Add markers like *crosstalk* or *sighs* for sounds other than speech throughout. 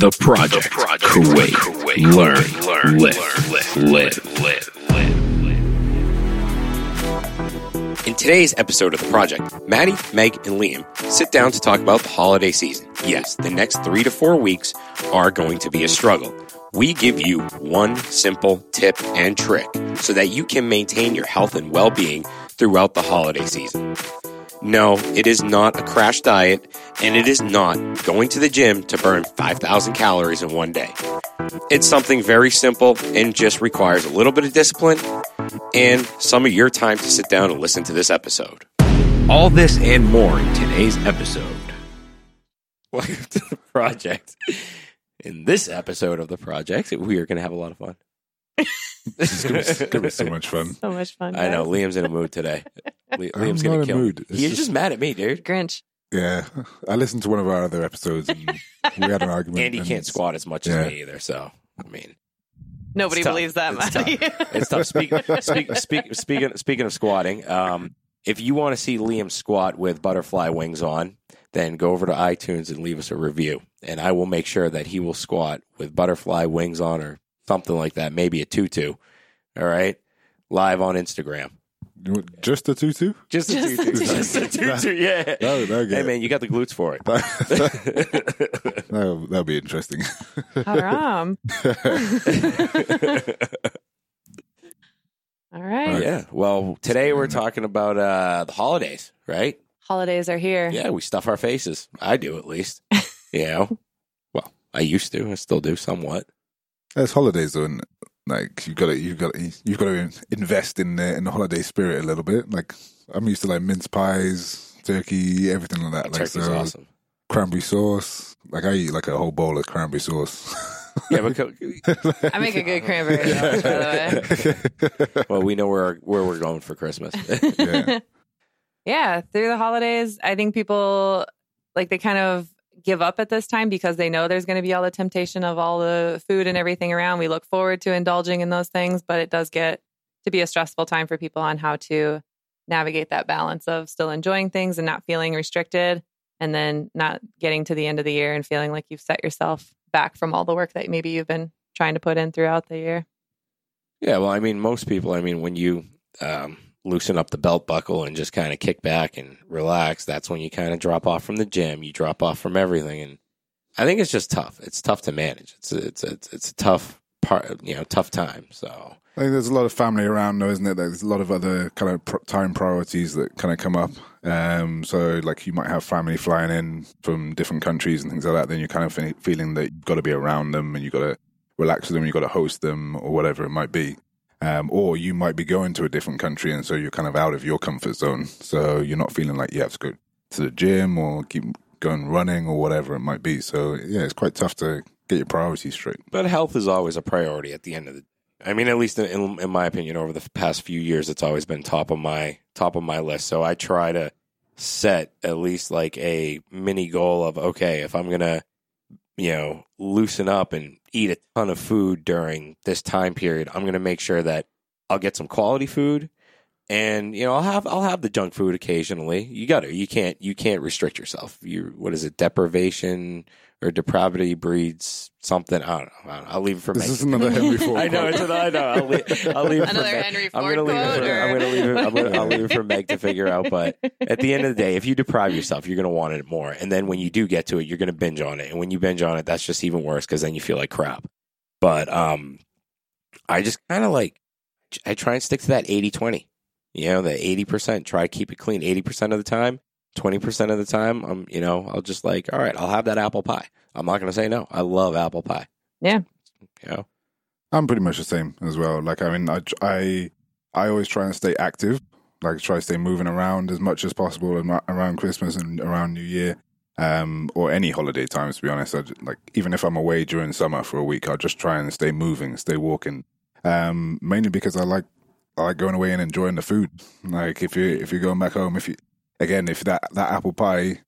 The project. Kuwait. Learn. Live. Live. Live. In today's episode of The Project, Mahdi, Meg, and Liam sit down to talk about the holiday season. Yes, the next three to four weeks are going to be a struggle. We give you one simple tip and trick so that you can maintain your health and well being throughout the holiday season. No, it is not a crash diet, and it is not going to the gym to burn 5,000 calories in one day. It's something very simple and just requires a little bit of discipline and some of your time to sit down and listen to this episode. All this and more in today's episode. Welcome to the project. In this episode of the project, we are going to have a lot of fun. This is gonna, be- it's gonna be *laughs* so much fun. So much fun. I know. Liam's in a mood today. *laughs* Liam's gonna kill. mood. me. It's He's just- just mad at me, dude. Grinch. Yeah, I listened to one of our other episodes and we had an argument. Andy and can't squat as much Yeah. as me either. So, I mean, Nobody believes that, It's Mahdi. it's tough. Speak, speak, speak, speaking, speaking of squatting, um, if you want to see Liam squat with butterfly wings on, then go over to iTunes and leave us a review, and I will make sure that he will squat with butterfly wings on or something like that, maybe a tutu. All right, live on Instagram. Just a tutu? Just a Just a tutu. tutu. Just a tutu. Yeah. That, that'll get Hey man, you got the glutes for it. that'll, *laughs* that'll be interesting. Haram. *laughs* All right. yeah. Well, today we're talking about uh, the holidays, right? Holidays are here. Yeah, we stuff our faces. I do at least. *laughs* you know, well, I used to. I still do somewhat. It's holidays though, and like you got to you got to you've got to invest in the in the holiday spirit a little bit. Like I'm used to like mince pies, turkey, everything like that. Like Turkey's so, awesome. cranberry sauce. Like I eat like a whole bowl of cranberry sauce. *laughs* Yeah, but I make a good cranberry sauce, by the way. *laughs* well, we know where where we're going for Christmas. yeah. *laughs* Yeah, through the holidays, I think people like they kind of give up at this time because they know there's going to be all the temptation of all the food and everything around. We look forward to indulging in those things, but it does get to be a stressful time for people on how to navigate that balance of still enjoying things and not feeling restricted and then not getting to the end of the year and feeling like you've set yourself back from all the work that maybe you've been trying to put in throughout the year. yeah, well, I mean, most people. I mean, when you um, loosen up the belt buckle and just kind of kick back and relax, that's when you kind of drop off from the gym. You drop off from everything, and I think it's just tough. It's tough to manage. It's a, it's a, it's a tough part. You know, tough time. So I think there's a lot of family around, though, isn't it? There's a lot of other kind of time priorities that kind of come up. Um, so, like, you might have family flying in from different countries and things like that. Then you're kind of fe- feeling that you've got to be around them and you've got to relax with them, you've got to host them, or whatever it might be. Um, or you might be going to a different country, and so you're kind of out of your comfort zone. So you're not feeling like you have to go to the gym or keep going running or whatever it might be. So yeah, it's quite tough to get your priorities straight. But health is always a priority at the end of the. I mean, at least in, in my opinion, over the past few years, it's always been top of my top of my list. So I try to set at least like a mini goal of okay, if I'm gonna, you know, loosen up and eat a ton of food during this time period, I'm gonna make sure that I'll get some quality food, and you know, I'll have I'll have the junk food occasionally. You got to, you can't you can't restrict yourself. You what is it? Deprivation or depravity breeds something. I don't know. I don't know. I'll leave it for This Meg. is another Henry *laughs* Ford. I know. It's an, I know. I'll leave, I'll leave it for Another Meg. Henry I'm gonna leave it. For, or- I'm gonna leave it. I'm gonna, I'll leave it for Meg to figure out. But at the end of the day, if you deprive yourself, you're gonna want it more. And then when you do get to it, you're gonna binge on it. And when you binge on it, that's just even worse because then you feel like crap. But um, I just kind of like I try and stick to that 80-20. You know, the eighty percent. Try to keep it clean eighty percent of the time. Twenty percent of the time, I'm you know I'll just like all right, I'll have that apple pie. I'm not gonna say no. I love apple pie. Yeah. You know. I'm pretty much the same as well. Like, I mean, I, I, I always try and stay active. Like, try to stay moving around as much as possible am- around Christmas and around New Year, um, or any holiday times. To be honest, I, ju- like even if I'm away during summer for a week, I'll just try and stay moving, stay walking. Um, mainly because I like, I like going away and enjoying the food. Like, if you if you're going back home, if you again, if that that apple pie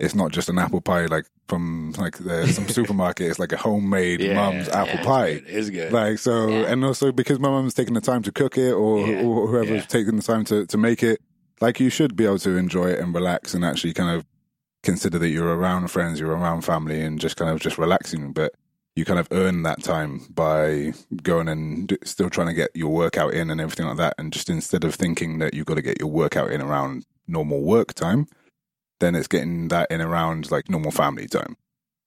it's not just an apple pie like from like the, some *laughs* supermarket. It's like a homemade Yeah, mum's yeah, apple it's pie. good. It's good. Like so, Yeah. and also because my mum's taking the time to cook it, or, Yeah, or whoever's yeah. taking the time to, to make it, like you should be able to enjoy it and relax and actually kind of consider that you're around friends, you're around family, and just kind of just relaxing. But you kind of earn that time by going and still trying to get your workout in and everything like that. And just instead of thinking that you've got to get your workout in around normal work time, then it's getting that in around like normal family time.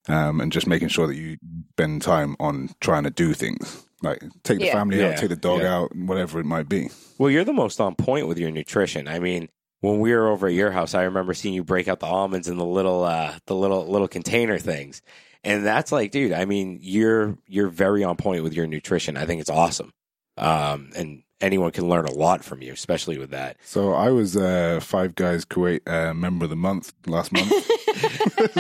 Um, and just making sure that you spend time on trying to do things like take the Yeah. family Yeah. out, take the dog Yeah. out, whatever it might be. Well, you're the most on point with your nutrition. I mean, when we were over at your house, I remember seeing you break out the almonds in the little, uh, the little little container things, and that's like, dude. I mean, you're you're very on point with your nutrition. I think it's awesome, um, and anyone can learn a lot from you, especially with that. So I was uh, Five Guys Kuwait uh, member of the month last month. *laughs*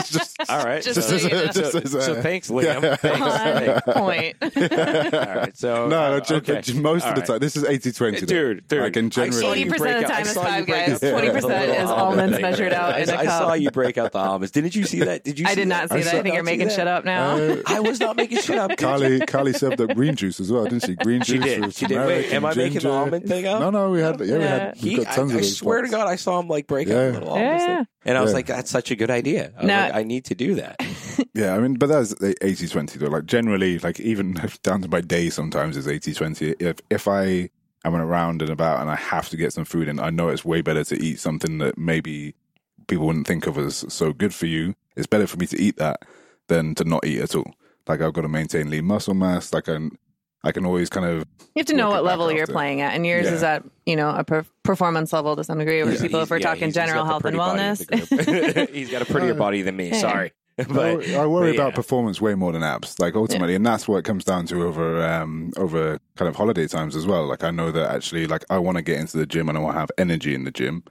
Just, *laughs* All right, Just so, so you know. just so, as a- so thanks, Liam. Yeah. Thanks. On point. *laughs* All right, so no, uh, no, just, okay. just most All of the right. time. This is 80 20. Dude, dude, Like in I saw general. you 80% of the out- time is saw Five Guys, 20% is almond almonds thing. measured out I, in a I saw you break out the almonds. Didn't you see that? Did you? I did not see that. I think you're making shit up now. Uh, I was not making shit up. dude. Carly, Carly served up green juice as well, didn't she? Green She juice. did. with She did. Wait, am I making the almond thing up? No, no, we had, yeah, we had, we He, got I, tons I of those swear to spots. God, I saw him like break out Yeah. a little almonds Yeah. thing. And I was Yeah. like, that's such a good idea. I, was Now- like, I need to do that. *laughs* Yeah, I mean, but that's 80 20 though. Like, generally, like, even *laughs* down to my day sometimes is 80 20. If, if I am around and about and I have to get some food in, I know it's way better to eat something that maybe people wouldn't think of as so good for you. It's better for me to eat that than to not eat at all. Like, I've got to maintain lean muscle mass. Like, I, I can always kind of You have to know what level you're after. playing at, and yours Yeah. is at you know a per- performance level to some degree. Where He's- people, if we're yeah, talking he's- he's general got health and pretty body of wellness, *laughs* he's got a prettier body than me. Yeah. Sorry. I *laughs* But worry- I worry but about yeah. performance way more than apps, Like ultimately, and that's what it comes down to over um, over kind of holiday times as well. Like I know that actually, like I want to get into the gym and I want to have energy in the gym.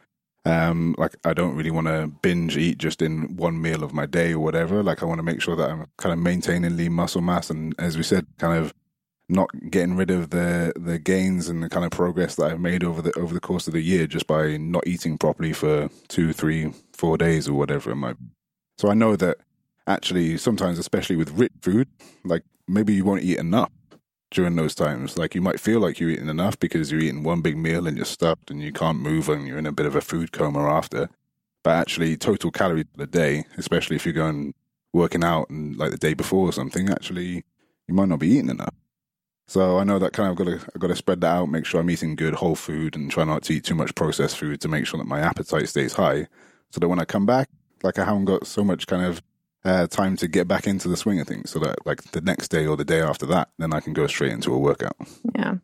Um, like I don't really want to binge eat just in one meal of my day or whatever. Like I want to make sure that I'm kind of maintaining lean muscle mass and, as we said, kind of not getting rid of the the gains and the kind of progress that I've made over the over the course of the year just by not eating properly for two, three, four days or whatever it might be. So I know that actually sometimes, especially with rich food, like maybe you won't eat enough during those times. Like you might feel like you're eating enough because you're eating one big meal and you're stuffed and you can't move and you're in a bit of a food coma after. But actually, total calories for the day, especially if you're going working out and like the day before or something, actually you might not be eating enough. So I know that kind of got to got to spread that out, make sure I'm eating good whole food and try not to eat too much processed food to make sure that my appetite stays high. So that when I come back, like I haven't got so much kind of uh, time to get back into the swing of things. So that like the next day or the day after that, then I can go straight into a workout. Yeah.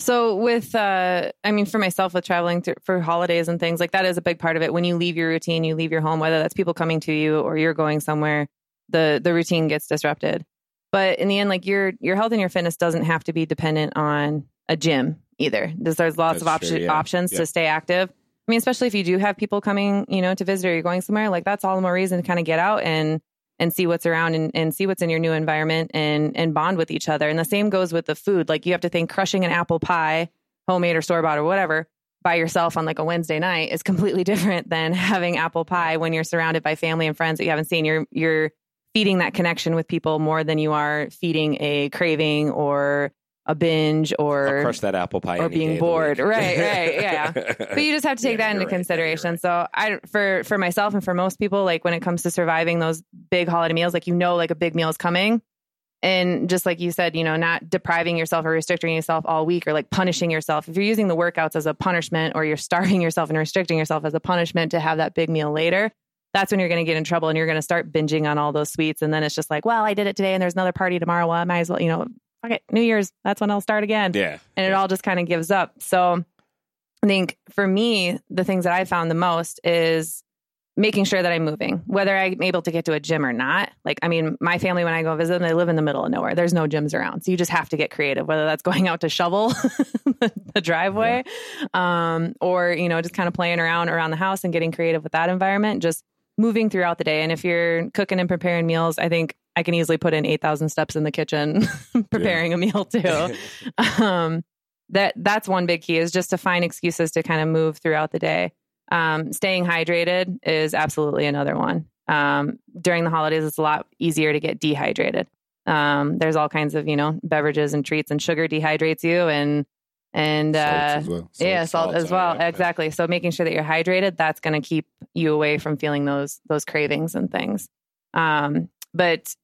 So with uh I mean for myself with traveling for holidays and things like that is a big part of it. When you leave your routine, you leave your home, whether that's people coming to you or you're going somewhere, the the routine gets disrupted. But in the end like your your health and your fitness doesn't have to be dependent on a gym either. There's, there's lots That's of option, true, yeah. options Yeah. to stay active. I mean, especially if you do have people coming, you know, to visit or you're going somewhere, like that's all the more reason to kind of get out and and see what's around and, and see what's in your new environment and and bond with each other. And the same goes with the food. Like you have to think crushing an apple pie, homemade or store bought or whatever, by yourself on like a Wednesday night is *laughs* completely different than having apple pie when you're surrounded by family and friends that you haven't seen. You're you're feeding that connection with people more than you are feeding a craving or a binge I'll or crush that apple pie or being day of the bored. Right, right, *laughs* yeah. but you just have to take Yeah, that into right. Consideration. right. So I for for myself and for most people, like when it comes to surviving those big holiday meals, like you know, like a big meal is coming. And just like you said, you know, not depriving yourself or restricting yourself all week or like punishing yourself. If you're using the workouts as a punishment or you're starving *laughs* yourself and restricting yourself as a punishment to have that big meal later, that's when you're going to get in trouble and you're going to start binging on all those sweets. And then it's just like, well, I did it today and there's another party tomorrow. Well, I might as well, you know, fuck it, New Year's, that's when I'll start again yeah. and it all just kind of gives up. So I think for me, the things that I found the most is making sure that I'm moving, whether I'm able to get to a gym or not. Like, I mean, my family, when I go visit them, they live in the middle of nowhere. There's no gyms around. So you just have to get creative, whether that's *laughs* going out to shovel *laughs* the driveway um, or, you know, just kind of playing around around the house and getting creative with that environment, just moving throughout the day. And if you're cooking and preparing meals, I think I can easily put in 8,000 steps in the kitchen *laughs* preparing a meal too *laughs* um, that that's one big key is just to find excuses to kind of move throughout the day. Um, staying hydrated is absolutely another one. Um, during the holidays, it's a lot easier to get dehydrated. Um, there's all kinds of you know beverages and treats, and sugar dehydrates you, and and Salt uh, as well. yeah, salt salt, as well. yeah. Exactly. So making sure that you're hydrated, that's going to keep you away from feeling those those cravings and things. Um, but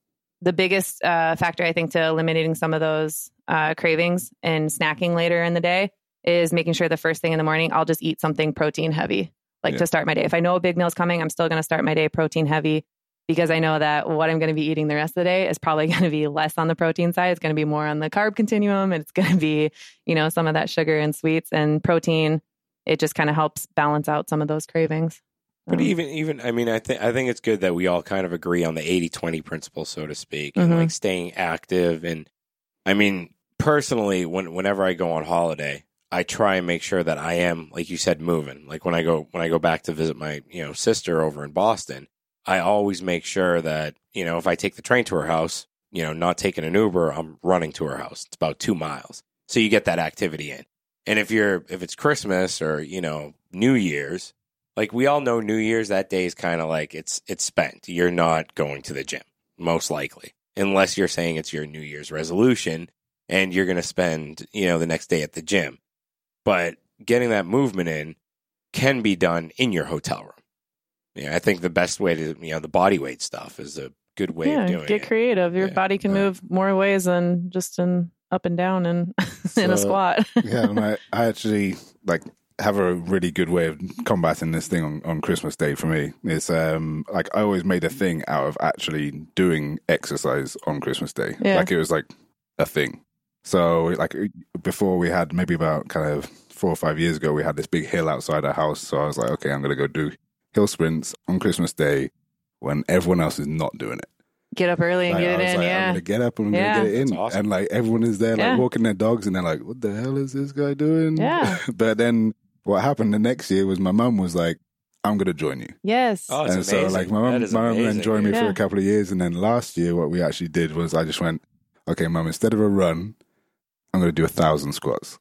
the biggest uh, factor, I think, to eliminating some of those uh, cravings and snacking later in the day is making sure the first thing in the morning I'll just eat something protein heavy, like Yeah. to start my day. If I know a big meal's coming, I'm still going to start my day protein heavy because I know that what I'm going to be eating the rest of the day is probably *laughs* going to be less on the protein side. It's going to be more on the carb continuum, and it's going *laughs* to be you know some of that sugar and sweets and protein. It just kind of helps balance out some of those cravings. But Um, even even I mean I think I think it's good that we all kind of agree on the 80-20 principle so to speak and Mhm. like staying active and I mean personally when whenever I go on holiday I try and make sure that I am like you said moving like when I go when I go back to visit my you know sister over in Boston I always make sure that you know if I take the train to her house you know not taking an Uber I'm running to her house it's about 2 miles so you get that activity in and if you're if it's Christmas or you know New Year's like we all know New Year's that day is kind of like it's it's spent. You're not going to the gym most likely unless you're saying it's your New Year's resolution and you're going to spend, you know, the next day at the gym. But getting that movement in can be done in your hotel room. Yeah, I think the best way to, you know, the body weight stuff is a good way yeah, of doing get it. creative. Your Yeah, body can yeah. move more ways than just in up and down and *laughs* in a squat. *laughs* yeah, and I, I actually like have a really good way of combating this thing on, on Christmas Day for me. It's um like I always made a thing out of actually doing exercise on Christmas Day. Yeah. Like it was like a thing. So like before we had maybe about kind of four or five years ago we had this big hill outside our house. So I was like, okay, I'm gonna go do hill sprints on Christmas Day when everyone else is not doing it. get up early and Like, get I it was in. like, I'm gonna get up and I'm Yeah. gonna get it in, awesome. and like everyone is there, like Yeah. walking their dogs, and they're like, "What the hell is this guy doing?" Yeah. *laughs* but then what happened the next year was my mum was like, "I'm gonna join you," Yes. Oh, it's and so like my That mum, my mum then joined me dude. for a couple of years, and then last year what we actually did was I just went, "Okay, mum, instead of a run, I'm gonna do a thousand squats."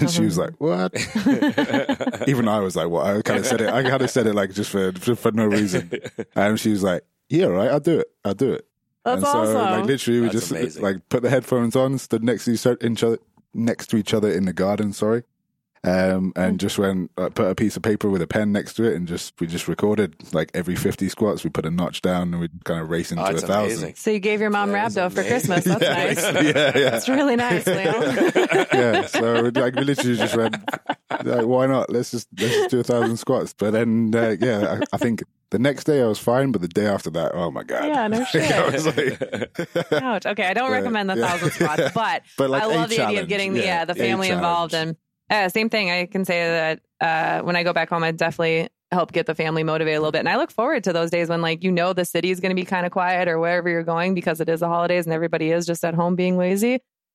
And she was like, "What?" *laughs* Even I was like, "What?" I kind of said it. I kind of said it like just for for, for no reason. And she was like, "Yeah, right. I'll do it. I'll do it." That's and so, awesome. like literally, we That's just amazing. like put the headphones on, stood next to each other- next to each other in the garden. Sorry, um, and just went uh, put a piece of paper with a pen next to it, and just we just recorded like every fifty squats. We put a notch down, and we kind of race into Oh, a thousand. amazing. so you gave your mom That is rhabdo for. Christmas. That's *laughs* yeah, nice. *laughs* yeah, yeah. That's really nice, *laughs* Leo. yeah, so like we literally just went, like, why not? Let's just let's just do a thousand squats. But then, uh, yeah, I, I think the next day I was fine, but the day after that, oh my god, Yeah, no shit. I was like, Ouch. Okay, I don't Yeah, recommend the yeah. thousand squats, but, But, like, I a love the idea of getting the Yeah, yeah, the family involved and uh, same thing. I can say that uh, when I go back home, I definitely help get the family motivated a little bit, and I look forward to those days when like you know the city is going to be kind of quiet or wherever you're going because it is the holidays and everybody is just at home being lazy.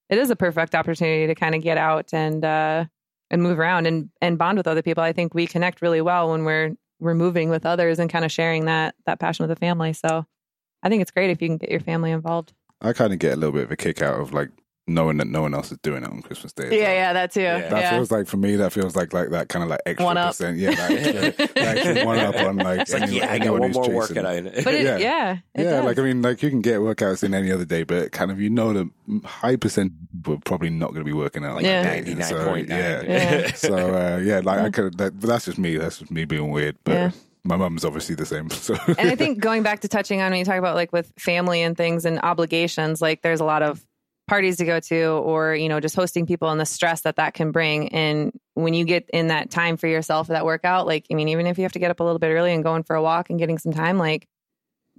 It is a perfect opportunity to kind of get out and uh, and move around and and bond with other people. I think we connect really well when we're we're moving with others and kind of sharing that that passion with the family. So I think it's great if you can get your family involved. I kind of get a little bit of a kick out of like knowing that no one else is doing it on Christmas Day. Yeah, well. yeah, that too. Yeah. Yeah. That feels like for me. That feels like like that kind of like extra One up. percent. Yeah, that extra, that extra one up on like. It's like, yeah, I got one more chasing. workout in. but it, Yeah. yeah, it yeah, like I mean, like you can get workouts in any other day, but kind of you know the high percent we're probably not going to be working out. like Yeah. that day. So, 99.9. Yeah. Yeah. So uh, yeah, like I could. That, but that's just me. That's just me being weird. But Yeah. my mum's obviously the same. *laughs* So and I think going back to touching on when you talk about like with family and things and obligations, like there's a lot of parties to go to or, you know, just hosting people and the stress that that can bring. And when you get in that time for yourself for that workout, like, I mean, even if you have to get up a little bit early and going for a walk and getting some time, like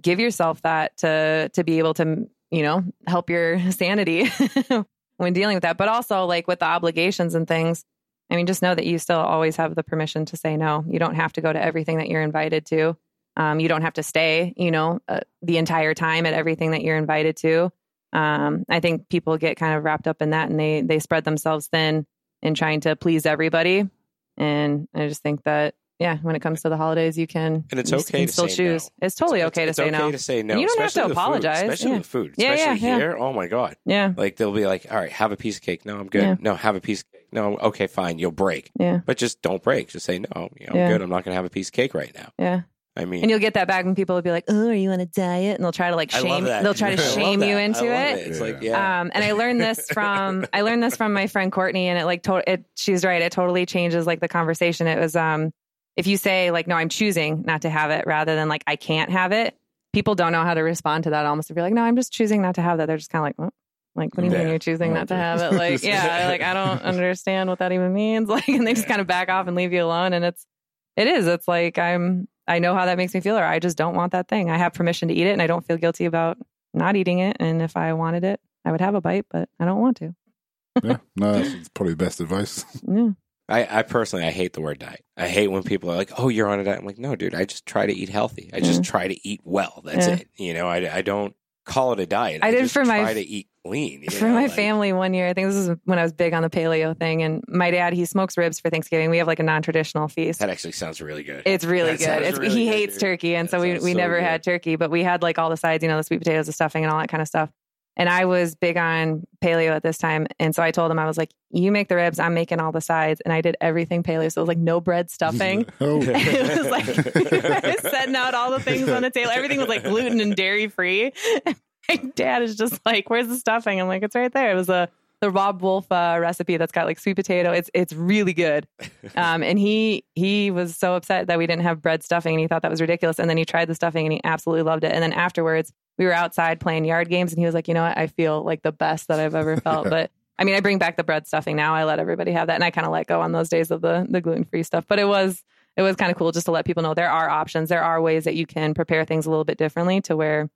give yourself that to, to be able to, you know, help your *laughs* sanity *laughs* when dealing with that. But also like with the obligations and things, I mean, just know that you still always have the permission to say no. You don't have to go to everything that you're invited to. Um, you don't have to stay, you know, uh, the entire time at everything that you're invited to. Um, I think people get kind of wrapped up in that and they they spread themselves thin in trying to please everybody. And I just think that yeah, when it comes to the holidays, you can And it's okay to still say choose. no. It's totally It's- okay to it's say okay no. to say no. And you don't have to the food, apologize. especially Yeah. the food, Yeah, especially yeah, yeah. here. Oh my god! Yeah, Like they'll be like, "All right, have a piece of cake." No, I'm good. No, have a piece of cake. No, okay, fine. You'll break, yeah, but just don't break. Just say no. You know, I'm good. I'm not going to have a piece of cake right now. yeah. I mean, And you'll get that back when people will be like, "Oh, are you on a diet?" And they'll try to like shame. They'll try to *laughs* shame you into love it. It's Yeah. like, yeah. Um, and I learned this *laughs* from I learned this from my friend Courtney, and it like to- it. She's right. It totally changes like the conversation. It was um, if you say like, "No, I'm choosing not to have it," rather than like, "I can't have it." People don't know how to respond to that. Almost if you're like, "No, I'm just choosing not to have that," they're just kind of like? Like, what do you mean you're choosing not to have it? Like, *laughs* yeah, like I don't understand what that even means. Like, and they just kind of back off and leave you alone. And it's, it is. It's like I'm. I know how that makes me feel, or I just don't want that thing. I have permission to eat it, and I don't feel guilty about not eating it. And if I wanted it, I would have a bite, but I don't want to. yeah, *laughs* no, that's probably the best advice. *laughs* Yeah. I, I personally, I hate the word diet. I hate when people are like, "Oh, you're on a diet." I'm like, "No, dude. I just try to eat healthy. I just Yeah. try to eat well. That's Yeah. it. You know, I, I don't call it a diet. I did just for my- try to eat clean. you *laughs* For my like- family one year, I think this is when I was big on the paleo thing, and my dad he smokes ribs for Thanksgiving. We have like a non-traditional feast. That actually sounds really good. It's really That good. It's, really he good, hates dude. turkey, and That so we we so never good. had turkey, but we had like all the sides, you know, the sweet potatoes, the stuffing, and all that kind of stuff. And I was big on paleo at this time, and so I told him I was like, "You make the ribs, I'm making all the sides," and I did everything paleo. So it was like no bread stuffing. *laughs* oh, *laughs* it was like setting out all the things on the table. Everything was like gluten and dairy free. My dad is just like, "Where's the stuffing?" I'm like, "It's right there." It was a the Robb Wolf uh, recipe that's got like sweet potato. It's it's really good. *laughs* Um, and he he was so upset that we didn't have bread stuffing, and he thought that was ridiculous. And then he tried the stuffing, and he absolutely loved it. And then afterwards, we were outside playing yard games, and he was like, "You know what? I feel like the best that I've ever felt." *laughs* but I mean, I bring back the bread stuffing now. I let everybody have that, and I kind of let go on those days of the the gluten free stuff. But it was it was kind of cool just to let people know there are options. There are ways that you can prepare things a little bit differently to where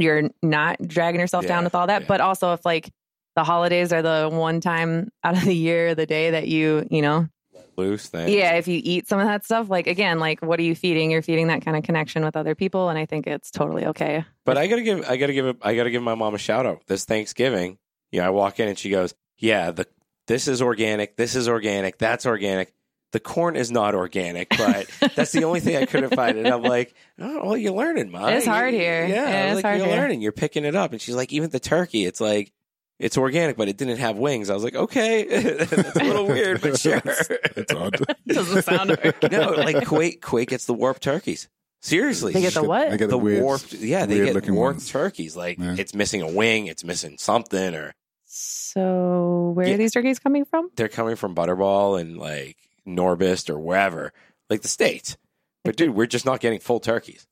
you're not dragging yourself Yeah, down with all that. yeah. But also, if like the holidays are the one time out of the year, the day that you you know Loose thing. yeah, if you eat some of that stuff, like again, like what are you feeding? You're feeding that kind of connection with other people, and I think it's totally okay. But I gotta give I gotta give I gotta give my mom a shout out. This Thanksgiving, you know, I walk in and she goes, "Yeah, the this is organic, this is organic, that's organic. The corn is not organic, but that's the only thing I couldn't find." And I'm like, "Oh, well, you're learning, mom. It's hard here. Yeah, Yeah, it's like, hard you're here. learning. You're picking it up." And she's like, "Even the turkey, it's like." It's organic, but it didn't have wings. I was like, okay, *laughs* that's a little weird, but sure. *laughs* it's odd. *laughs* Doesn't sound organic. no, like Kuwait, Kuwait gets the warped turkeys. Seriously, They get the what? They get the the, weird, warped yeah they get warped ones. turkeys like Yeah. it's missing a wing it's missing something or So where Yeah. are these turkeys coming from? they're coming from butterball and like Norbest or wherever like the states. But dude we're just not getting full turkeys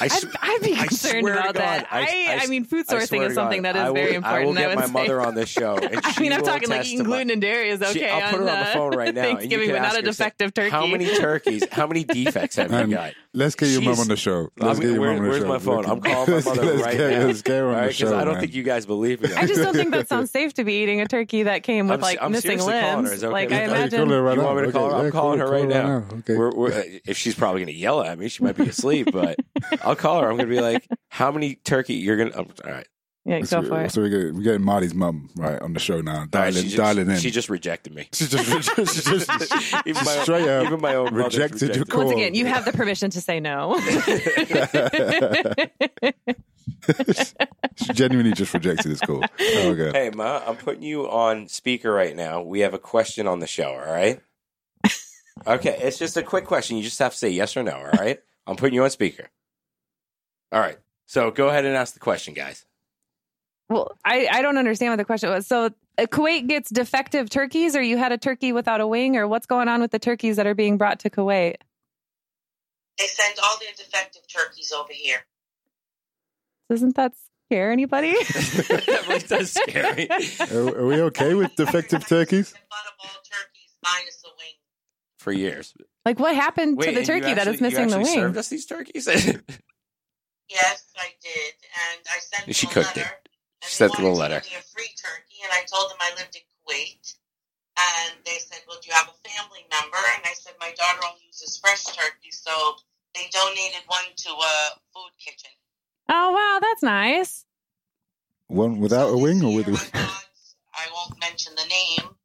I I'd, s- I'd be I concerned swear about God, that. I- I, I- I, mean, food sourcing is something God, that is I will, very I important. will get would my say. mother on this show and *laughs* I mean, I'm talking like eating gluten and dairy is She- okay. I'll put her on the phone right *laughs* now Thanksgiving, but not ask a her, defective turkey. how many turkeys how many *laughs* defects have you Man, got Let's get your She's- mom on the show. I Let's mean, get your where- mom on the where's show. my phone? Look- I'm calling my mother let's right get, now. Let's get her on the because show. I don't think you guys believe me. I just don't think that sounds safe to be eating a turkey that came with like missing limbs. her. Is it okay Like I you? Yeah, imagine. call her right You now. want me to call her? Okay, I'm calling her right now. Okay. We're, we're, if she's probably going to yell at me, she might be asleep, but *laughs* I'll call her. I'm going to be like, how many turkey you're going to, all right. Yeah, go so, for it. So we're getting, we're getting Mahdi's mum right on the show now. All right, Dialing, she just, dialing in. She just rejected me. *laughs* she just, she just, *laughs* even, my, straight up even my own mother's rejected your call. Once again, you have the permission to say no. she genuinely just rejected this call. Oh, okay. Hey, Ma, I'm putting you on speaker right now. We have a question on the show, all right? Okay, it's just a quick question. You just have to say yes or no, all right? I'm putting you on speaker. All right. So go ahead and ask the question, guys. well, I, I don't understand what the question was. So uh, Kuwait gets defective turkeys, or you had a turkey without a wing, or what's going on with the turkeys that are being brought to Kuwait? They send all their defective turkeys over here. Doesn't that scare anybody? *laughs* that really does scare me. Are, are we okay with defective turkeys? Butterball turkeys minus the wing. For years. like what happened Wait, to the turkey that actually- is missing you the wing? served us these turkeys? *laughs* Yes, I did, and I sent them She a cooked letter. it. She sent them a wanted to letter. give me a free turkey, and I told them I lived in Kuwait. And they said, "Well, do you have a family member?" And I said, "My daughter only uses fresh turkey, so they donated one to a food kitchen." Oh wow, that's nice. One without a wing or with a year I got- I won't mention the name.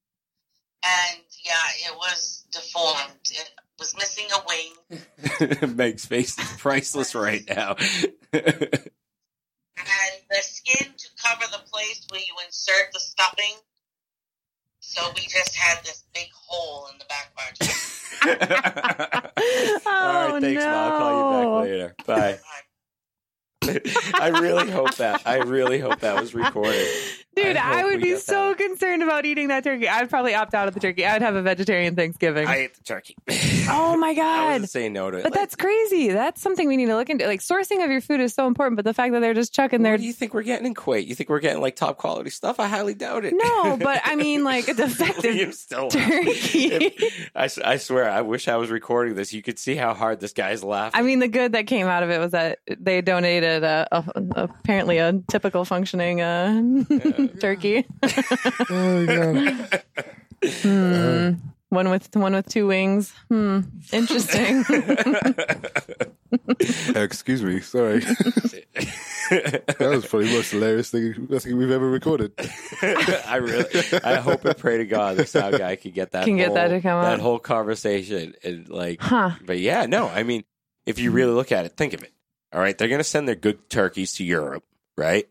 And yeah, it was deformed. It was missing a wing. *laughs* Meg's face is priceless right now. *laughs* and the skin to cover the place where you insert the stuffing. So we just had this big hole in the back of our *laughs* chest. oh All right, oh, thanks, Ma. I'll call you back. care. Bye. I really hope that. I really hope that was recorded. Dude, I I, would be so that. concerned about eating that turkey. I'd probably opt out of the turkey. I'd have a vegetarian Thanksgiving. I ate the turkey. *sighs* oh my I god. wasn't saying no to it. But Like, that's crazy. That's something we need to look into. Like sourcing of your food is so important, but the fact that they're just chucking their what do you think we're getting in Kuwait? You think we're getting like top quality stuff? I highly doubt it. No, *laughs* but I mean like a defective You still turkey. If- *laughs* I, s- I swear, I wish I was recording this. You could see how hard this guy's laughing. I mean, the good that came out of it was that they donated a, a, apparently a typical functioning uh, turkey. Oh, God. Hmm. One with one with two wings. Hmm. Interesting. *laughs* Excuse me. Sorry. *laughs* that was probably the most hilarious thing, best thing we've ever recorded. *laughs* I really, I hope and pray to God the sound guy can get that, Can get whole, that to come that out. whole conversation and like, huh. but yeah, no, I mean, if you really look at it, think of it. All right, they're gonna send their good turkeys to Europe, right?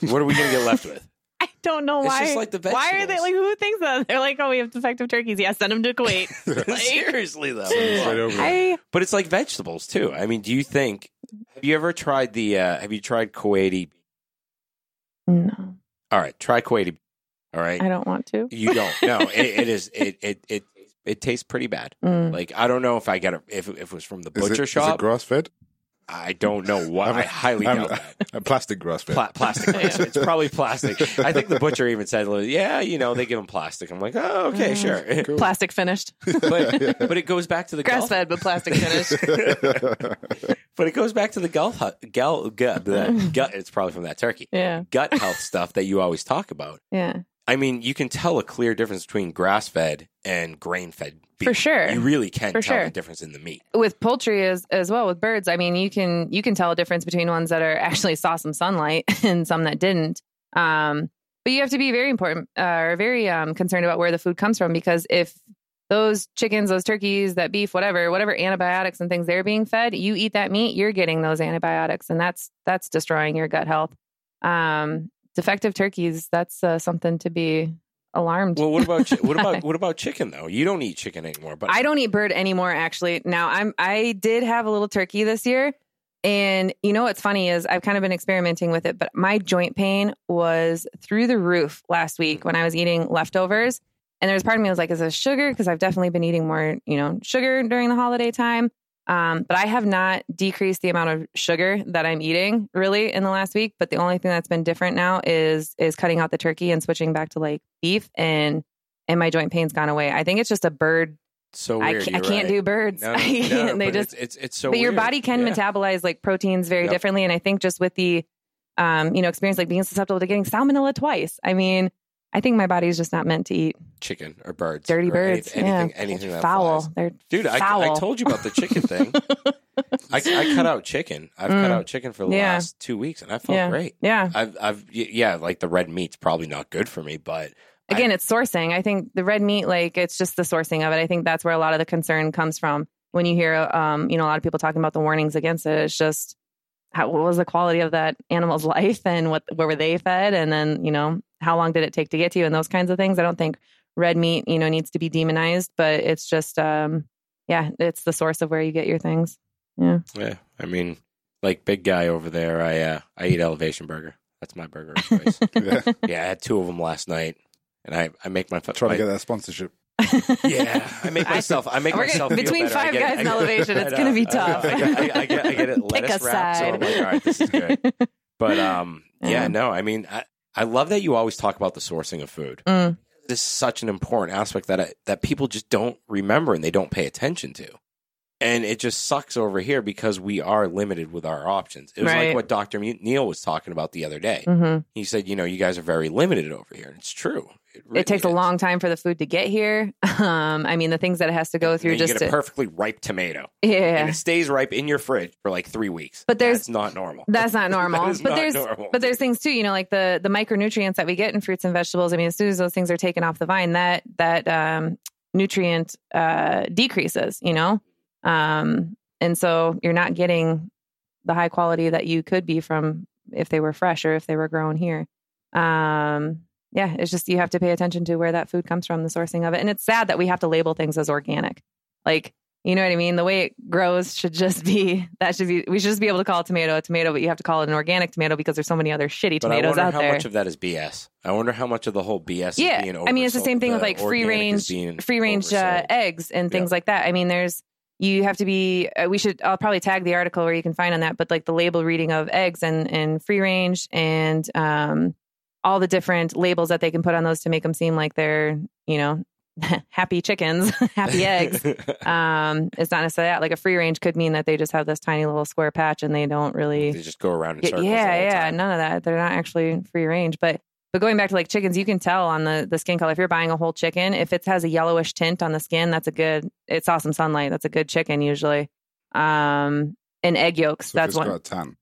What are we gonna get left with? *laughs* I don't know It's why. just like the why are they like? Who thinks that? They're like, oh, we have defective turkeys. Yeah, send them to Kuwait. *laughs* Like, Seriously though, *laughs* Straight over. I but it's like vegetables too. I mean, do you think? Have you ever tried the? uh Have you tried Kuwaiti? no, All right, try Kuwaiti. All right, I don't want to. you don't. No, it, it is. It it it it tastes pretty bad. Mm. Like I don't know if I get it if if it was from the Is it- butcher is it shop. grass fed? I don't know what. I highly doubt that. A plastic grass fed. Pla- plastic. It's probably plastic. I think the butcher even said, "Yeah, you know, they give them plastic." I'm like, "Oh, okay, Mm. sure." Cool. Plastic finished, *laughs* but but it goes back to the grass Gulf. fed, but plastic finished. *laughs* But it goes back to the Gulf. hu- Gal, gut, *laughs* gut. It's probably from that turkey. yeah, Gut health stuff that you always talk about. yeah, I mean, you can tell a clear difference between grass fed and grain fed beef. For sure. You really can For tell sure. the difference in the meat. with poultry as as well with birds i mean you can you can tell a difference between ones that are *laughs* actually saw some sunlight *laughs* and some that didn't um but you have to be very important uh, or very um concerned about where the food comes from because if those chickens those turkeys that beef whatever whatever antibiotics and things they're being fed you eat that meat you're getting those antibiotics and that's that's destroying your gut health um defective turkeys that's uh, something to be alarmed Well, what about chi- what about what about chicken though? You don't eat chicken anymore, but I don't eat bird anymore. Actually, now I'm I did have a little turkey this year, and you know what's funny is I've kind of been experimenting with it, but my joint pain was through the roof last week when I was eating leftovers, and there's part of me was like, is this sugar? Because I've definitely been eating more, you know, sugar during the holiday time. Um, but I have not decreased the amount of sugar that I'm eating really in the last week. But the only thing that's been different now is is cutting out the turkey and switching back to like beef and and my joint pain's gone away. I think it's just a bird so I weird. can't, I can't right. do birds. No, *laughs* I no, they just, it's, it's it's so. but your body can Yeah. metabolize like proteins very Yep. differently. And I think just with the, um, you know, experience like being susceptible to getting salmonella twice. I mean, I think my body is just not meant to eat chicken or birds, dirty or any- birds. anything, yeah, anything that foul. flies. They're Dude, I, foul. I told you about the chicken *laughs* thing. I, I cut out chicken. I've cut Mm. out chicken for the Yeah. last two weeks, and I felt Yeah. great. yeah. I've, I've, yeah, like the red meat's probably not good for me, but I- Again, it's sourcing. I think the red meat, like it's just the sourcing of it. I think that's where a lot of the concern comes from. When you hear, um, you know, a lot of people talking about the warnings against it, it's just how, what was the quality of that animal's *laughs* life and what where were they fed, and then you know how long did it take to get to you, and those kinds of things. I don't think red meat, you know, needs to be demonized, but it's just, um, yeah, it's the source of where you get your things. Yeah, yeah, I mean, like big guy over there, I, uh, I eat elevation burger. That's my burger of choice. *laughs* Yeah. yeah, I had two of them last night, and I, I make my, Trying my to get that sponsorship. *laughs* Yeah, I make *laughs* myself. I make We're myself gonna- between better. I five get- guys I and get- elevation, it's gonna be tough. I get, I, I get, I get it Pick lettuce a wrapped, so I'm like, all right, this is good. But um, yeah, Yeah. no, I mean, I, I love that you always talk about the sourcing of food. Mm. This is such an important aspect that I, that people just don't remember and they don't pay attention to. And it just sucks over here because we are limited with our options. It was like what Dr. Neil was talking about the other day. hmm He said, you know, you guys are very limited over here. And it's true. It takes a long time for the food to get here. *laughs* Um, I mean, the things that it has to go And through then just you get a to, perfectly ripe tomato. and yeah. it stays ripe in your fridge for like three weeks. But there's- That's not normal. That's not *laughs* normal. That but not there's normal. but there's things too, you know, like the the micronutrients that we get in fruits and vegetables. I mean, as soon as those things are taken off the vine, that that um, nutrient uh, decreases. You know, um, and so you're not getting the high quality that you could be from if they were fresh or if they were grown here. Um, yeah, it's just you have to pay attention to where that food comes from, the sourcing of it, and it's sad that we have to label things as organic. Like You know what I mean? The way it grows should just be *laughs* that should be we should just be able to call a tomato a tomato, but you have to call it an organic tomato because there's so many other shitty But I tomatoes wonder out how much of that is BS. I wonder how much of the whole BS yeah, is being I mean it's the same thing with like free range free range uh, eggs and things Yeah. like that. I mean, there's you have to be. Uh, we should. I'll probably tag the article where you can find on that. But like the label reading of eggs and and free range and um all the different labels that they can put on those to make them seem like they're you know *laughs* happy chickens, *laughs* happy eggs. *laughs* Um, it's not necessarily that. Like a free range could mean that they just have this tiny little square patch and they don't really they just go around in circles. yeah, yeah. None of that. They're not actually free range. But but going back to like chickens, you can tell on the the skin color. If you're buying a whole chicken, if it has a yellowish tint on the skin, that's a good. It saw some sunlight. That's a good chicken usually. Um, and egg yolks. So that's it's one. got a tan.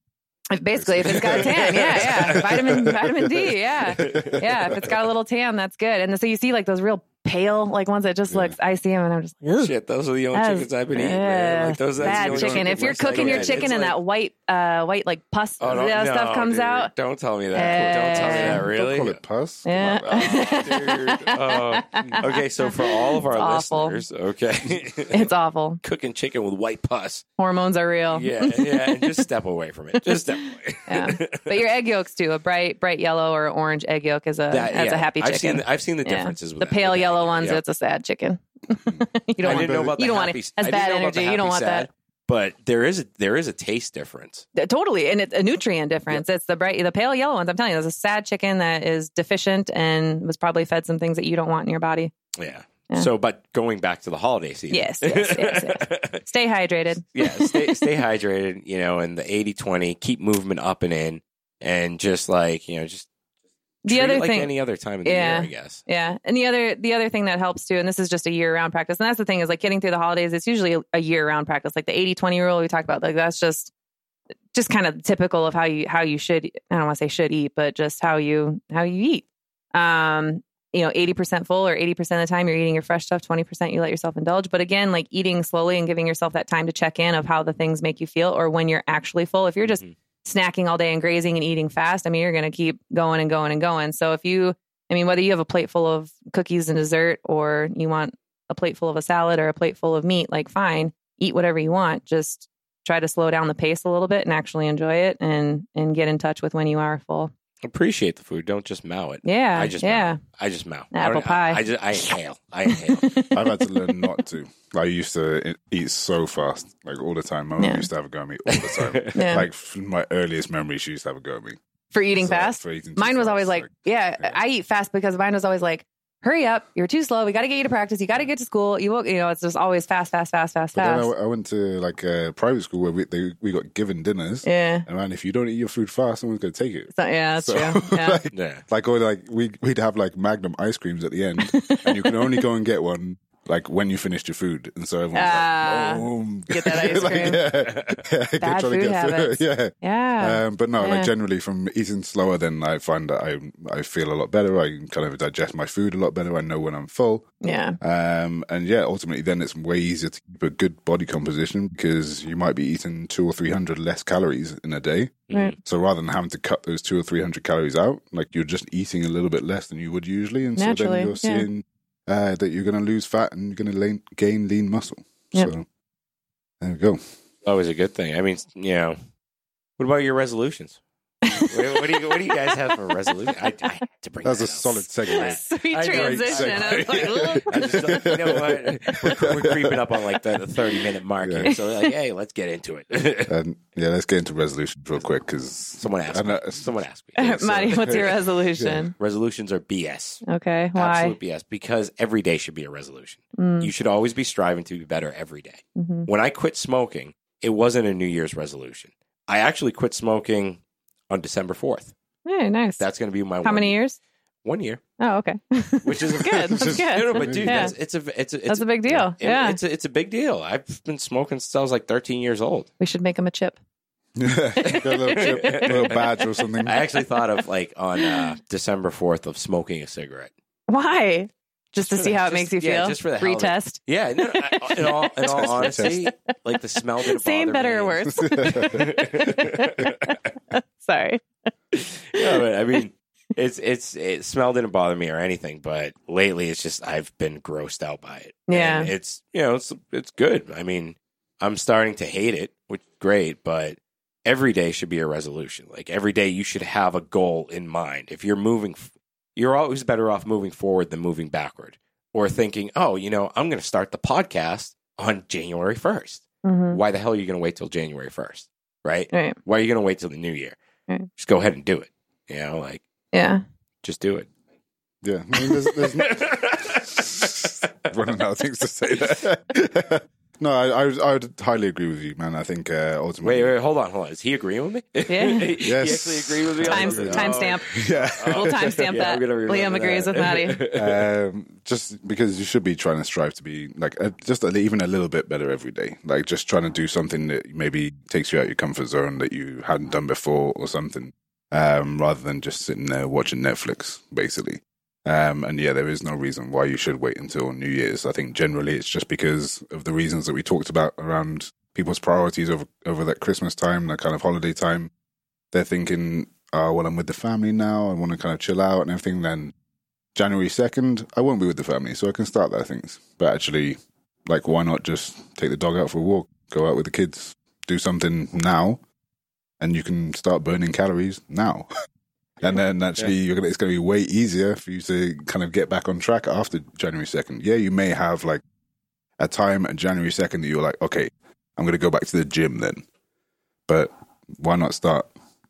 Basically, if it's got a *laughs* tan, yeah, yeah, vitamin vitamin D, yeah, yeah. If it's got a little tan, that's good. And so you see like those real pale like ones that just Yeah. looks. I see them and I'm just like, Ugh. Shit, those are the only chickens I've been eating. Man. Like those, that's the bad only chicken. If you're like- cooking your chicken and like- that white, uh, white like pus Oh, no, uh, stuff no, comes dude. out, Don't tell me that. Don't tell me that. Uh, Really? Don't call it pus. Yeah. *laughs* Dude. Oh. Okay, so for all of our It's awful. listeners, okay, it's awful. *laughs* cooking chicken with white pus. Hormones are real. Yeah, yeah, and just step away from it. Just step away. *laughs* Yeah. But your egg yolks too. A bright, bright yellow or orange egg yolk is a That- that's yeah, a happy chicken. I've seen the, I've seen the Yeah. differences with the that- pale yellow ones, Yeah. it's a sad chicken. you don't want didn't know about you the don't want happy, it. That's bad know about energy. You don't want sad, that. But there is a there is a taste difference. Totally, and it's a nutrient difference. It's the bright, the pale yellow ones. I'm telling you, there's a sad chicken that is deficient and was probably fed some things that you don't want in your body. Yeah. Yeah. So, but going back to the holiday season. Yes, yes, yes, *laughs* Stay hydrated. *laughs* yeah, stay *laughs* stay hydrated, you know, and the 80-20, keep movement up and in and just like, you know, just The treat other like thing, any other time of the Yeah. year, I guess. Yeah. And the other the other thing that helps too, and this is just a year round practice, and that's the thing is like getting through the holidays, it's usually a, year round practice. Like the 80-20 rule we talked about, like that's just just kind of typical of how you how you should I don't want to say should eat, but just how you how you eat. Um, you know, 80% full or 80% of the time you're eating your fresh stuff, 20% you let yourself indulge. But again, like eating slowly and giving yourself that time to check in of how the things make you feel or when you're actually full. If you're just Mhm. Snacking all day and grazing and eating fast, I mean, you're going to keep going and going and going. So if you, I mean, whether you have a plate full of cookies and dessert or you want a plate full of a salad or a plate full of meat, like fine, eat whatever you want. Just try to slow down the pace a little bit and actually enjoy it and and get in touch with when you are full. Appreciate the food. Don't just mow it. Yeah. I just yeah. mow. I just mow. I Apple don't- pie. I, I just I inhale. I inhale. *laughs* I've had to learn not to. I used to eat so fast, like all the time. My mum Yeah. used to have a go at me all the time. *laughs* Yeah. Like from my earliest memory, she used to have a go at me. For eating So, fast. for eating Mine was fast, always like, yeah, yeah. I eat fast because mine was always like, hurry up, you're too slow. We got to get you to practice. You got to get to school. You will, you know, it's just always fast, fast, fast, fast, But then fast. I, I went to like a private school where we they, we got given dinners, yeah. and man, if you don't eat your food fast, someone's gonna take it. So, yeah, that's So, true. *laughs* Yeah. like, yeah. like or like we we'd have like Magnum ice creams at the end, and you can only go and get one like when you finished your food, and so everyone's Ah, like, "Boom, get that *laughs* ice Like, yeah, *laughs* yeah, Bad food get through habits. *laughs* Yeah. yeah. Um, but no, Yeah. like generally from eating slower, then I find that I I feel a lot better. I can kind of digest my food a lot better. I know when I'm full. yeah. Um, and yeah, ultimately, then it's way easier to keep a good body composition because you might be eating two or three hundred less calories in a day. Right. So rather than having to cut those two or three hundred calories out, like you're just eating a little bit less than you would usually, and Naturally, so then you're seeing uh, that you're going to lose fat and you're going to gain lean muscle. Yep. So there we go. Always a good thing. I mean, you know, what about your resolutions? What, what do you what do you guys have for resolution? I, I had to bring That's that a up. solid segue. Sweet I know, transition. I was like, I just, you know what? We're, we're creeping up on like the, the 30 minute mark Yeah. here. So, like, hey, let's get into it. And *laughs* yeah, let's get into resolutions real quick because Someone asked me. Someone asked me. Yeah, *laughs* so- Mahdi, what's your resolution? *laughs* Resolutions are BS. Okay. Why? Absolute BS. Because every day should be a resolution. Mm, You should always be striving to be better every day. mhm. When I quit smoking, it wasn't a New Year's resolution. I actually quit smoking on December 4th. Hey, nice. That's going to be my How one, many years? One year. Oh, okay. *laughs* Which is *laughs* good. *laughs* That's just- good. No, no, but dude, Yeah. that's, it's a it's a it's That's a big deal. it- Yeah. it's a, it's a big deal. I've been smoking since I was like 13 years old. We should make him a chip. got a little, chip, a little badge or something. I actually thought of like on uh, December 4th of smoking a cigarette. Why? Just to see the- how it makes you yeah, feel. just for the of it. Yeah, no, no, I, *laughs* in all in all honesty, like the smell didn't *laughs* Same, bother better, me. or worse. *laughs* Sorry. yeah, but I mean, it's it's it smell didn't bother me or anything, but lately it's just I've been grossed out by it. Yeah. And it's you know it's it's good. I mean, I'm starting to hate it, which is great, but every day should be a resolution. Like every day you should have a goal in mind. If you're moving, f- you're always better off moving forward than moving backward, or thinking, oh, you know, I'm going to start the podcast on January 1st. Mhm. Why the hell are you going to wait till January 1st? Right? Right. Why are you going to wait till the new year? Right. Just go ahead and do it. You know, like Yeah. just do it. Yeah, I mean, there's, there's *laughs* *laughs* no, running out of things to say there. *laughs* no, I, I, would, I would highly agree with you, man. I think uh, ultimately, Wait, wait, hold on, hold on. Is he agreeing with me? Yeah. *laughs* he, he Yes. actually agreed with me. on Time this? timestamp. yeah, *laughs* We'll timestamp Yeah, that. I'm gonna remember Liam agrees that. with Mahdi. *laughs* um, just because you should be trying to strive to be like uh, just a, even a little bit better every day. Like just trying to do something that maybe takes you out of your comfort zone that you hadn't done before or something, um, rather than just sitting there watching Netflix, basically. Um, and yeah, there is no reason why you should wait until New Year's. I think generally it's just because of the reasons that we talked about around people's priorities over over that Christmas time, that kind of holiday time. They're thinking, oh, well, I'm with the family now. I want to kind of chill out and everything. Then January 2nd, I won't be with the family, so I can start that things. But actually, like, why not just take the dog out for a walk, go out with the kids, do something now, and you can start burning calories now. *laughs* and then actually, you're gonna, it's going to be way easier for you to kind of get back on track after January 2nd. Yeah, you may have like a time at January 2nd that you're like, okay, I'm going to go back to the gym then. But why not start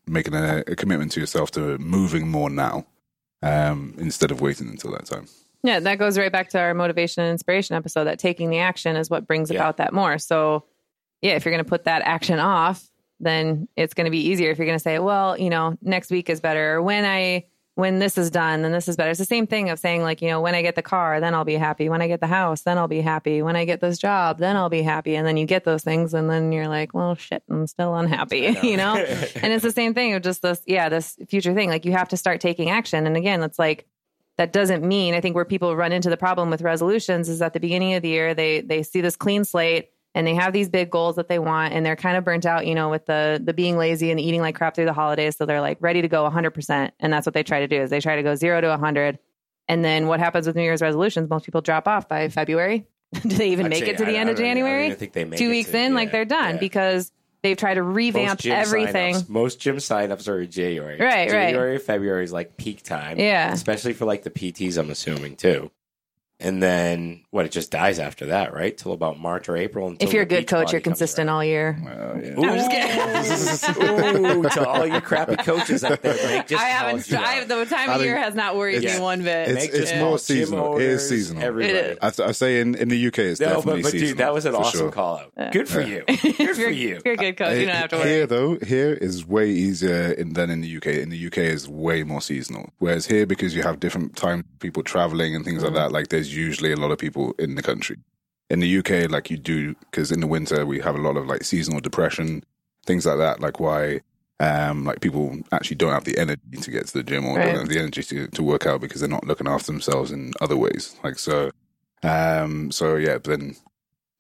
making a, a commitment to yourself to moving more now? um, instead of waiting until that time. Yeah, that goes right back to our motivation and inspiration episode that taking the action is what brings Yeah. about that more. So, yeah, if you're going to put that action off, then it's going to be easier. If you're going to say, well, you know, next week is better, or when I when this is done, then this is better. It's the same thing of saying like, you know, when I get the car, then I'll be happy. When I get the house, then I'll be happy. When I get this job, then I'll be happy. And then you get those things, and then you're like, well, shit, I'm still unhappy, *laughs* you know. *laughs* and it's the same thing of just this, yeah, this future thing. Like you have to start taking action. And again, it's like that doesn't mean I think where people run into the problem with resolutions is at the beginning of the year they they see this clean slate and they have these big goals that they want and they're kind of burnt out, you know, with the the being lazy and the eating like crap through the holidays. So they're like ready to go 100%. And that's what they try to do is they try to go 0 to 100. And then what happens with New Year's resolutions? Most people drop off by February. *laughs* do they even I'd make say- it to the I- end I of don't I January? think they make Two weeks to- in, like they're done yeah. because they've tried to revamp gym everything. signups- most gym signups are in January. Right, right. January, February is like peak time. Yeah. Especially for like the PTs, I'm assuming too. And then what? It just dies after that, right? Till about March or April. Until If you're a good coach, you're consistent around. all year. Well, yeah. I'm just kidding. Ooh, to all you crappy coaches out there, Meg just I haven't. called you I, out. the time I of think year has not worried me one bit. it's- Meg just more called gym seasonal. It is seasonal. Everybody. It is. I, th- I say in, in the UK, it's No, definitely but, but seasonal. dude, that was an awesome sure. call out. Good for you. *laughs* Good for you're, you. if you're a good coach, you don't have to worry. Here, though, here is way easier in, than in the UK. In the UK, is way more seasonal. Whereas here, because you have different time people traveling and things like mm-hmm. that, like there's usually a lot of people in the country. In the UK, like you do, because in the winter we have a lot of like seasonal depression, things like that. Like why, um, like people actually don't have the energy to get to the gym or Right. don't have the energy to, to work out because they're not looking after themselves in other ways. Like so, um, so yeah. Then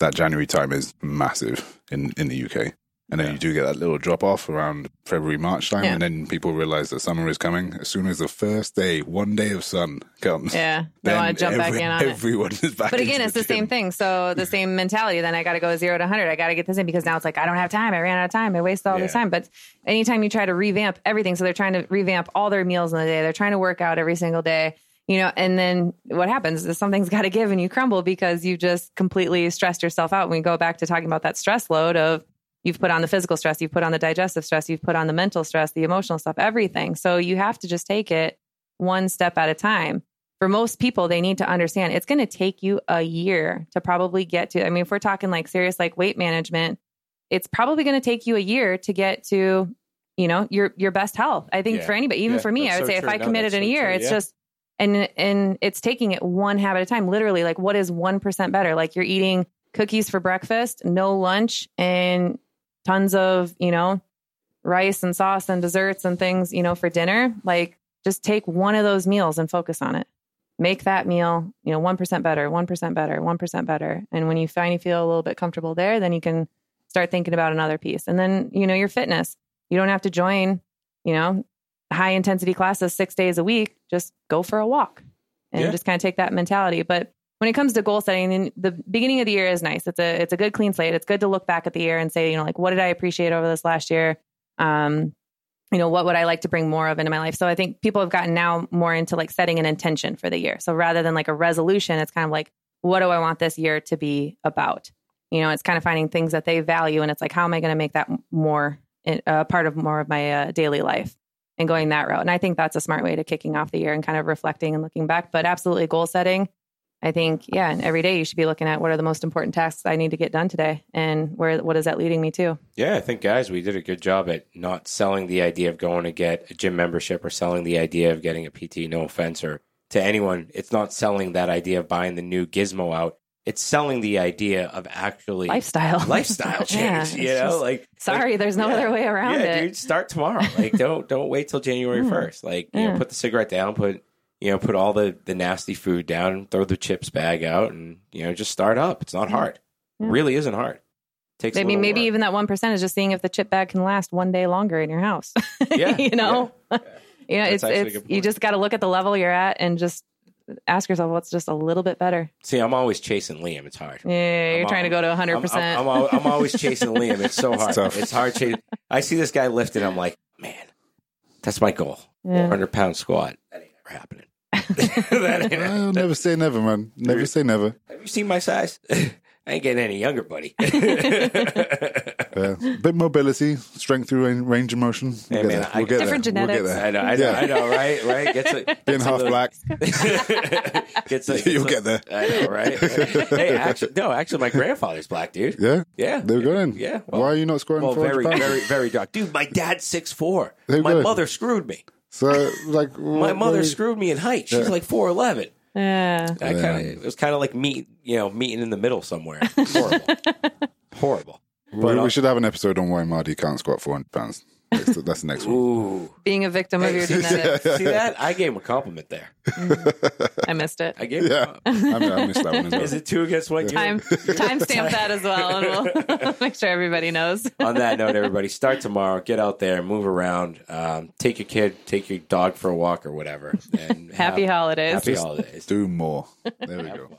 that January time is massive in in the UK. And then you do get that little drop off around February, March time, Yeah. and then people realize that summer is coming. As soon as the first day, one day of sun comes, Yeah, they then want to jump back in on everyone is back. But again, it's the same thing. So the same mentality. Then I got to go zero to hundred. I got to get this in because now it's like I don't have time. I ran out of time. I wasted all this time. But anytime you try to revamp everything, so they're trying to revamp all their meals in the day. They're trying to work out every single day. You know, and then what happens is something's *laughs* got to give and you crumble because you just completely stressed yourself out. When we go back to talking about that stress load of you've put on the physical stress, you've put on the digestive stress, you've put on the mental stress, the emotional stuff, everything. So you have to just take it one step at a time. For most people, they need to understand it's going to take you a year to probably get to. I mean, if we're talking like serious like weight management, it's probably going to take you a year to get to, you know, your your best health. I think Yeah. for anybody, even Yeah, for me, I would so say true. if I No, committed in a so year, true. it's Yeah. just and and it's taking it one habit at a time. Literally, like what is one percent better? Like you're eating cookies for breakfast, no lunch, and tons of you know rice and sauce and desserts and things you know for dinner. Like just take one of those meals and focus on it. Make that meal you know one percent better, one percent better, one percent better. And when you finally feel a little bit comfortable there, then you can start thinking about another piece. And then you know your fitness. You don't have to join you know high intensity classes six days a week, just go for a walk and Yeah. just kind of take that mentality. But when it comes to goal setting, the beginning of the year is nice. It's a it's a good clean slate. It's good to look back at the year and say, you know, like what did I appreciate over this last year? Um, you know, what would I like to bring more of into my life? So I think people have gotten now more into like setting an intention for the year. So rather than like a resolution, it's kind of like, what do I want this year to be about? You know, it's kind of finding things that they value, and it's like, how am I going to make that more a part of more of my uh, daily life and going that route? And I think that's a smart way to kicking off the year and kind of reflecting and looking back. But absolutely, goal setting. I think, yeah, and every day you should be looking at what are the most important tasks I need to get done today, and where what is that leading me to? Yeah, I think guys, we did a good job at not selling the idea of going to get a gym membership or selling the idea of getting a PT. No offense or to anyone, it's not selling that idea of buying the new gizmo out. It's selling the idea of actually Lifestyle, *laughs* lifestyle *laughs* change. it's you know, just- like Sorry, like, there's no yeah, other way around yeah, it. dude, start tomorrow. Like don't don't wait till January hmm. first. Like you know, put the cigarette down, put you know, put all the the nasty food down, throw the chips bag out, and you know, just start up. It's not hard. Yeah. Really isn't hard. It Takes. I mean, maybe even that one percent is just seeing if the chip bag can last one day longer in your house. *laughs* Yeah, you know, *laughs* you know, That's it's it's you just got to look at the level you're at and just ask yourself what's just a little bit better. See, I'm always chasing Liam. It's hard. Yeah, you're I'm trying to go to 100. I'm, I'm, percent I'm, I'm always chasing Liam. It's so *laughs* hard. tough. It's hard chasing. I see this guy lifting. I'm like, man, that's my goal. Yeah. 400 pound squat. That ain't never happening. *laughs* that ain't. I'll never say never, man. Never say never. Have you seen my size? *laughs* I ain't getting any younger, buddy. *laughs* Yeah. Bit mobility, strength through range, range of motion. We'll Hey, get man, there. I- We'll get Different there. We'll get genetics. there. I know, I know, Yeah. I know, right? Right? Gets a, Being gets a half little- black, gets a, you'll gets get there. a- I know, right? hey, actually, no, actually, my grandfather's black, dude. Yeah, Yeah. there we go then. Yeah, well- Why are you not scoring Well, 400 very, pounds? very, very dark. Dude, my dad's six four. My go. mother screwed me. So, like, *laughs* My mother screwed me in height. She's Yeah. like four eleven. Yeah. I Yeah. kind of it was kind of like meet you know meeting in the middle somewhere. *laughs* Horrible, horrible. We, But, we uh, should have an episode on why Mahdi can't squat 400 pounds. That's the, that's the next one. Being a victim of your *laughs* genetics. see that? I gave him a compliment there. I missed it. I gave him. Yeah, A, I, mean, I missed that one as *laughs* well. is it two against one? Time timestamp that as well, and we'll *laughs* make sure everybody knows. On that note, everybody, start tomorrow. Get out there, move around, um, take your kid, take your dog for a walk or whatever. And Happy have- holidays. Happy holidays. Do more. There we go.